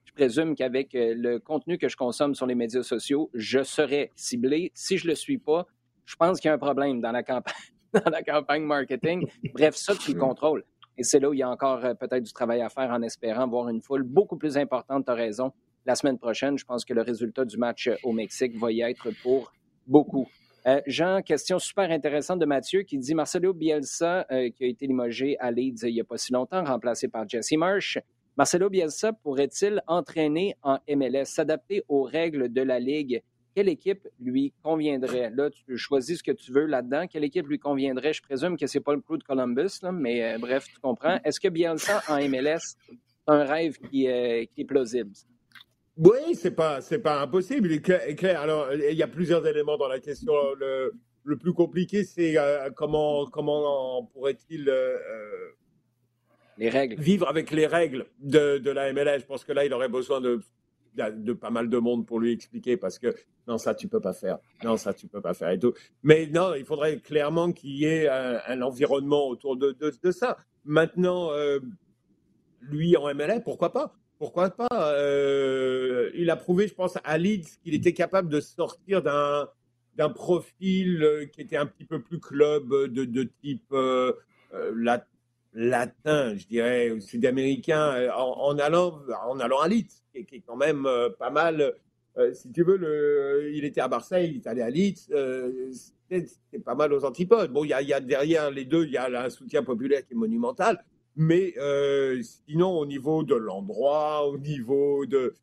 je présume qu'avec euh, le contenu que je consomme sur les médias sociaux, je serais ciblé. Si je le suis pas, je pense qu'il y a un problème dans la campagne, [LAUGHS] dans la campagne marketing. Bref, ça, tu le contrôles. Et c'est là où il y a encore euh, peut-être du travail à faire en espérant voir une foule beaucoup plus importante, tu as raison, la semaine prochaine. Je pense que le résultat du match euh, au Mexique va y être pour beaucoup. Euh, Jean, question super intéressante de Mathieu qui dit Marcelo Bielsa, qui a été limogé à Leeds il n'y a pas si longtemps, remplacé par Jesse Marsh. Marcelo Bielsa pourrait-il entraîner en MLS, s'adapter aux règles de la Ligue? Quelle équipe lui conviendrait? Là, tu choisis ce que tu veux là-dedans. Quelle équipe lui conviendrait? Je présume que c'est pas le crew de Columbus, mais euh, bref, tu comprends. Est-ce que Bielsa en MLS, c'est un rêve euh, qui est plausible? Oui, c'est pas, c'est pas impossible. Clair, Alors, il y a plusieurs éléments dans la question. Le, le plus compliqué, c'est euh, comment, comment pourrait-il les règles. vivre avec les règles de, de la MLS. Je pense que là, il aurait besoin de de pas mal de monde pour lui expliquer parce que non, ça tu peux pas faire. Non, ça tu peux pas faire et tout. Mais non, il faudrait clairement qu'il y ait un, environnement autour de, de, ça. Maintenant, euh, lui en MLA, pourquoi pas? Pourquoi pas euh, Il a prouvé, je pense, à Leeds qu'il était capable de sortir d'un d'un profil euh, qui était un petit peu plus club de, de type latin, je dirais, sud-américain, en, allant en allant à Leeds qui, est quand même euh, pas mal. Euh, si tu veux, il était à Marseille, il est allé à Leeds, euh, c'est pas mal aux antipodes. Bon, il y a, derrière les deux, il y a un soutien populaire qui est monumental, mais sinon, au niveau de l'endroit, au niveau de,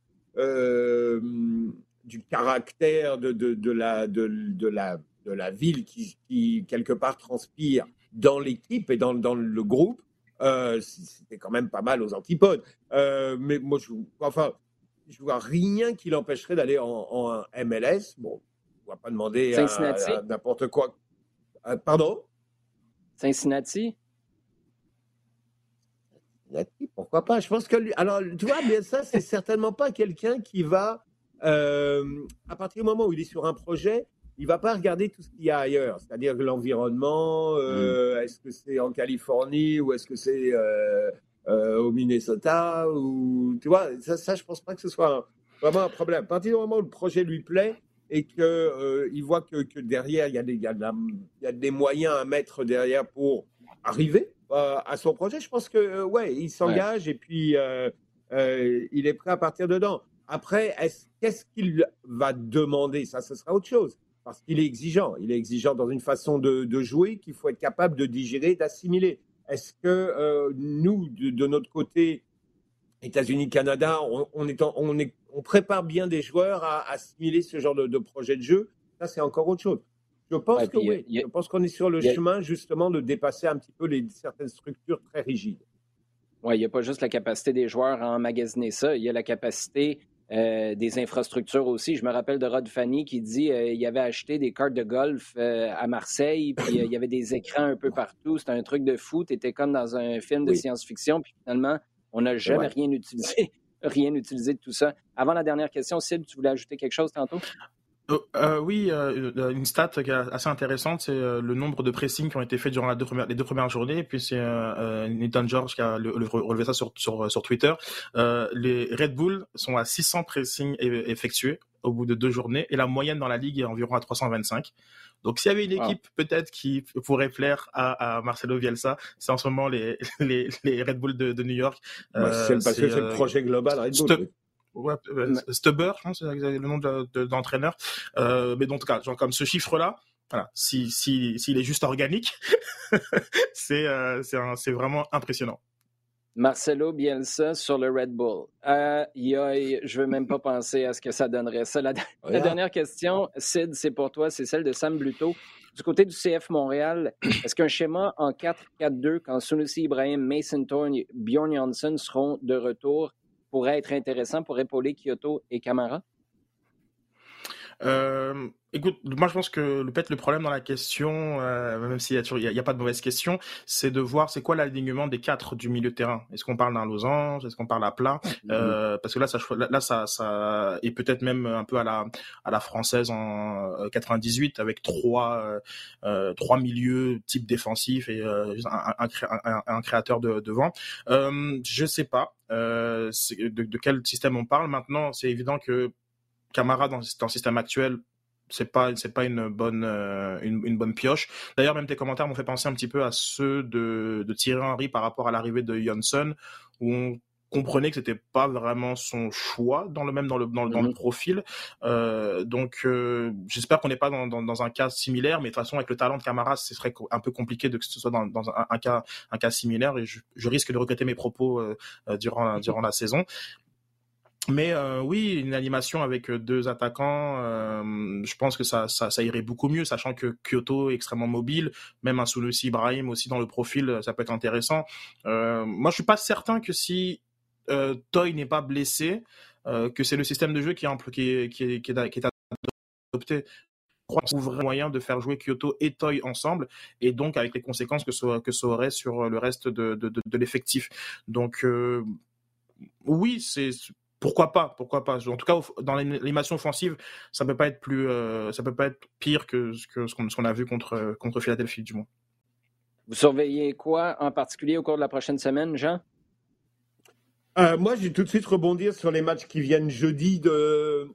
du caractère de, de, la, de, la, de la ville qui, qui, quelque part, transpire dans l'équipe et dans, dans le groupe, euh, c'était quand même pas mal aux antipodes. Euh, mais moi, je, enfin, je vois rien qui l'empêcherait d'aller en, MLS. Bon, on va pas demander à, n'importe quoi. Euh, pardon? Cincinnati, pourquoi pas? Je pense que lui, alors tu vois, bien ça, c'est certainement pas quelqu'un qui va, à partir du moment où il est sur un projet, il va pas regarder tout ce qu'il y a ailleurs, c'est-à-dire l'environnement. Euh, mm. Est-ce que c'est en Californie ou est-ce que c'est euh, euh, au Minnesota ou tu vois ça, ça, je pense pas que ce soit vraiment un problème. À partir du moment où le projet lui plaît et que il voit que, que, derrière y, y il y a des moyens à mettre derrière pour arriver à son projet, je pense que ouais, il s'engage et puis il est prêt à partir dedans. Après, qu'est-ce qu'il va demander? Ça, ce sera autre chose parce qu'il est exigeant. Il est exigeant dans une façon de, jouer qu'il faut être capable de digérer, d'assimiler. Est-ce que euh, nous, de, notre côté, États-Unis, Canada, on, est on, est, on, prépare bien des joueurs à, assimiler ce genre de, projet de jeu? Ça, c'est encore autre chose. Je pense que oui. Je pense qu'on est sur le chemin justement de dépasser un petit peu les, certaines structures très rigides. Oui, il n'y a pas juste la capacité des joueurs à emmagasiner ça, il y a la capacité euh, des infrastructures aussi. Je me rappelle de Rod Fanny qui dit qu'il euh, avait acheté des cartes de golf euh, à Marseille, puis il y avait des écrans un peu partout. C'était un truc de fou. Tu étais comme dans un film de science-fiction, puis finalement, on n'a jamais rien utilisé. [LAUGHS] rien utilisé de tout ça. Avant la dernière question, Sid, tu voulais ajouter quelque chose tantôt? Oh, euh, oui, euh, euh, une stat qui est assez intéressante, c'est le nombre de pressings qui ont été faits durant les deux premières journées. Et puis c'est Nathan George qui a relevé ça sur, sur, Twitter. les Red Bull sont à 600 pressings effectués au bout de deux journées et la moyenne dans la ligue est environ à 325. Donc s'il y avait une équipe peut-être qui pourrait plaire à, Marcelo Bielsa, c'est en ce moment les, [LAUGHS] les, Red Bull de, New York. c'est parce que c'est le projet global Red Bull. Ouais, Stubber, c'est le nom d'entraîneur. De, euh, mais donc, genre comme ce chiffre-là, voilà, si s'il si, est juste organique, [LAUGHS] c'est euh, c'est vraiment impressionnant. Marcelo Bielsa sur le Red Bull. Euh, je ne veux même pas [LAUGHS] penser à ce que ça donnerait. Ça, la, dernière question, Sid, c'est pour toi, c'est celle de Sam Bluto. Du côté du CF Montréal, [CLEARS THROAT] est-ce qu'un schéma en 4-4-2, quand Sunusi Ibrahim, Mason Thorne, Bjorn Janssen seront de retour, pourrait être intéressant pour épauler Kyoto et Camara? Euh, écoute, moi je pense que peut-être le problème dans la question, euh, même s'il n'y a, a, pas de mauvaise question, c'est de voir c'est quoi l'alignement des quatre du milieu de terrain. Est-ce qu'on parle d'un losange? Est-ce qu'on parle à plat? Euh, Parce que là, ça, là, ça, ça et peut-être même un peu à la à la française en 98 euh, avec trois euh, trois milieux type défensif et un, un, un, créateur de, devant. Euh, je sais pas de, de quel système on parle. Maintenant, c'est évident que Camara dans, dans le système actuel, c'est pas c'est pas une bonne euh, une, une, bonne pioche. D'ailleurs, même tes commentaires m'ont fait penser un petit peu à ceux de, de Thierry Henry par rapport à l'arrivée de Johnson, où on comprenait que c'était pas vraiment son choix dans le même dans le dans, dans le mhm. profil. Euh, donc euh, j'espère qu'on n'est pas dans, dans, dans, un cas similaire, mais de toute façon avec le talent de Camara, ce serait un peu compliqué de que ce soit dans, dans un, un, cas un cas similaire et je, je risque de regretter mes propos durant durant la saison. Mais euh, oui, une animation avec euh, deux attaquants, euh, je pense que ça, irait beaucoup mieux, sachant que Kyoto est extrêmement mobile, même un Sunusi Ibrahim aussi dans le profil, ça peut être intéressant. Moi, je suis pas certain que si Toy n'est pas blessé, que c'est le système de jeu qui est, qui qui qui est, qui est adopté trouverait moyen de faire jouer Kyoto et Toy ensemble, et donc avec les conséquences que ça, aurait sur le reste de, l'effectif. Donc oui, c'est pourquoi pas Pourquoi pas En tout cas, dans l'animation offensive, ça peut pas être plus, euh, ça peut pas être pire que, que ce qu'on a vu contre contre Philadelphie du moins. Vous surveillez quoi en particulier au cours de la prochaine semaine, Jean? Euh, Moi, j'ai tout de suite rebondir sur les matchs qui viennent jeudi de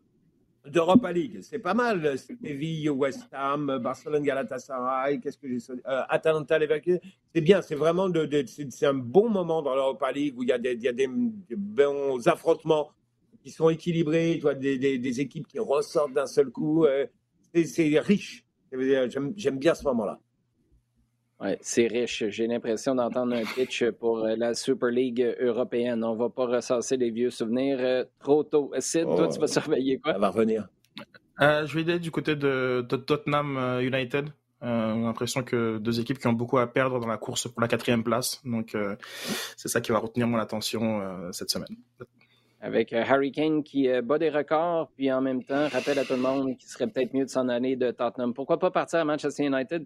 d'Europa League. C'est pas mal. Séville, West Ham, Barcelone, Galatasaray, qu'est-ce que j'ai euh, Atalanta, Leverkusen. C'est bien. C'est vraiment de, c'est un bon moment dans l'Europa League où il y a des, y a des, bons affrontements qui sont équilibrés. Tu vois, des, des, équipes qui ressortent d'un seul coup. Euh, c'est riche. J'aime bien ce moment-là. Oui, c'est riche. J'ai l'impression d'entendre un pitch pour euh, la Super League européenne. On ne va pas ressasser les vieux souvenirs euh, trop tôt. Sid, toi, tu vas oh, surveiller quoi? Ça va revenir. Euh, je vais aller du côté de, Tottenham United. Euh, j'ai l'impression que deux équipes qui ont beaucoup à perdre dans la course pour la quatrième place. Donc, c'est ça qui va retenir mon attention cette semaine. Avec Harry Kane qui bat des records, puis en même temps, rappelle à tout le monde qu'il serait peut-être mieux de s'en aller de Tottenham. Pourquoi pas partir à Manchester United?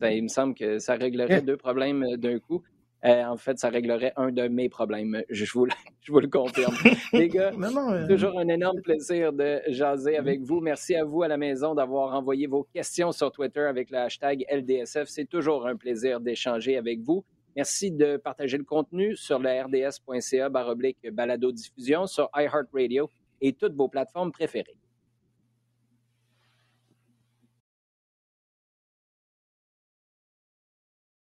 Ben, il me semble que ça réglerait deux problèmes euh, d'un coup. Euh, en fait, ça réglerait un de mes problèmes. Je vous, le, [LAUGHS] je vous le confirme. [LAUGHS] Les gars, toujours un énorme plaisir de jaser avec vous. Merci à vous à la maison d'avoir envoyé vos questions sur Twitter avec le hashtag LDSF. C'est toujours un plaisir d'échanger avec vous. Merci de partager le contenu sur le rds.ca baroblique balado diffusion sur iHeartRadio et toutes vos plateformes préférées.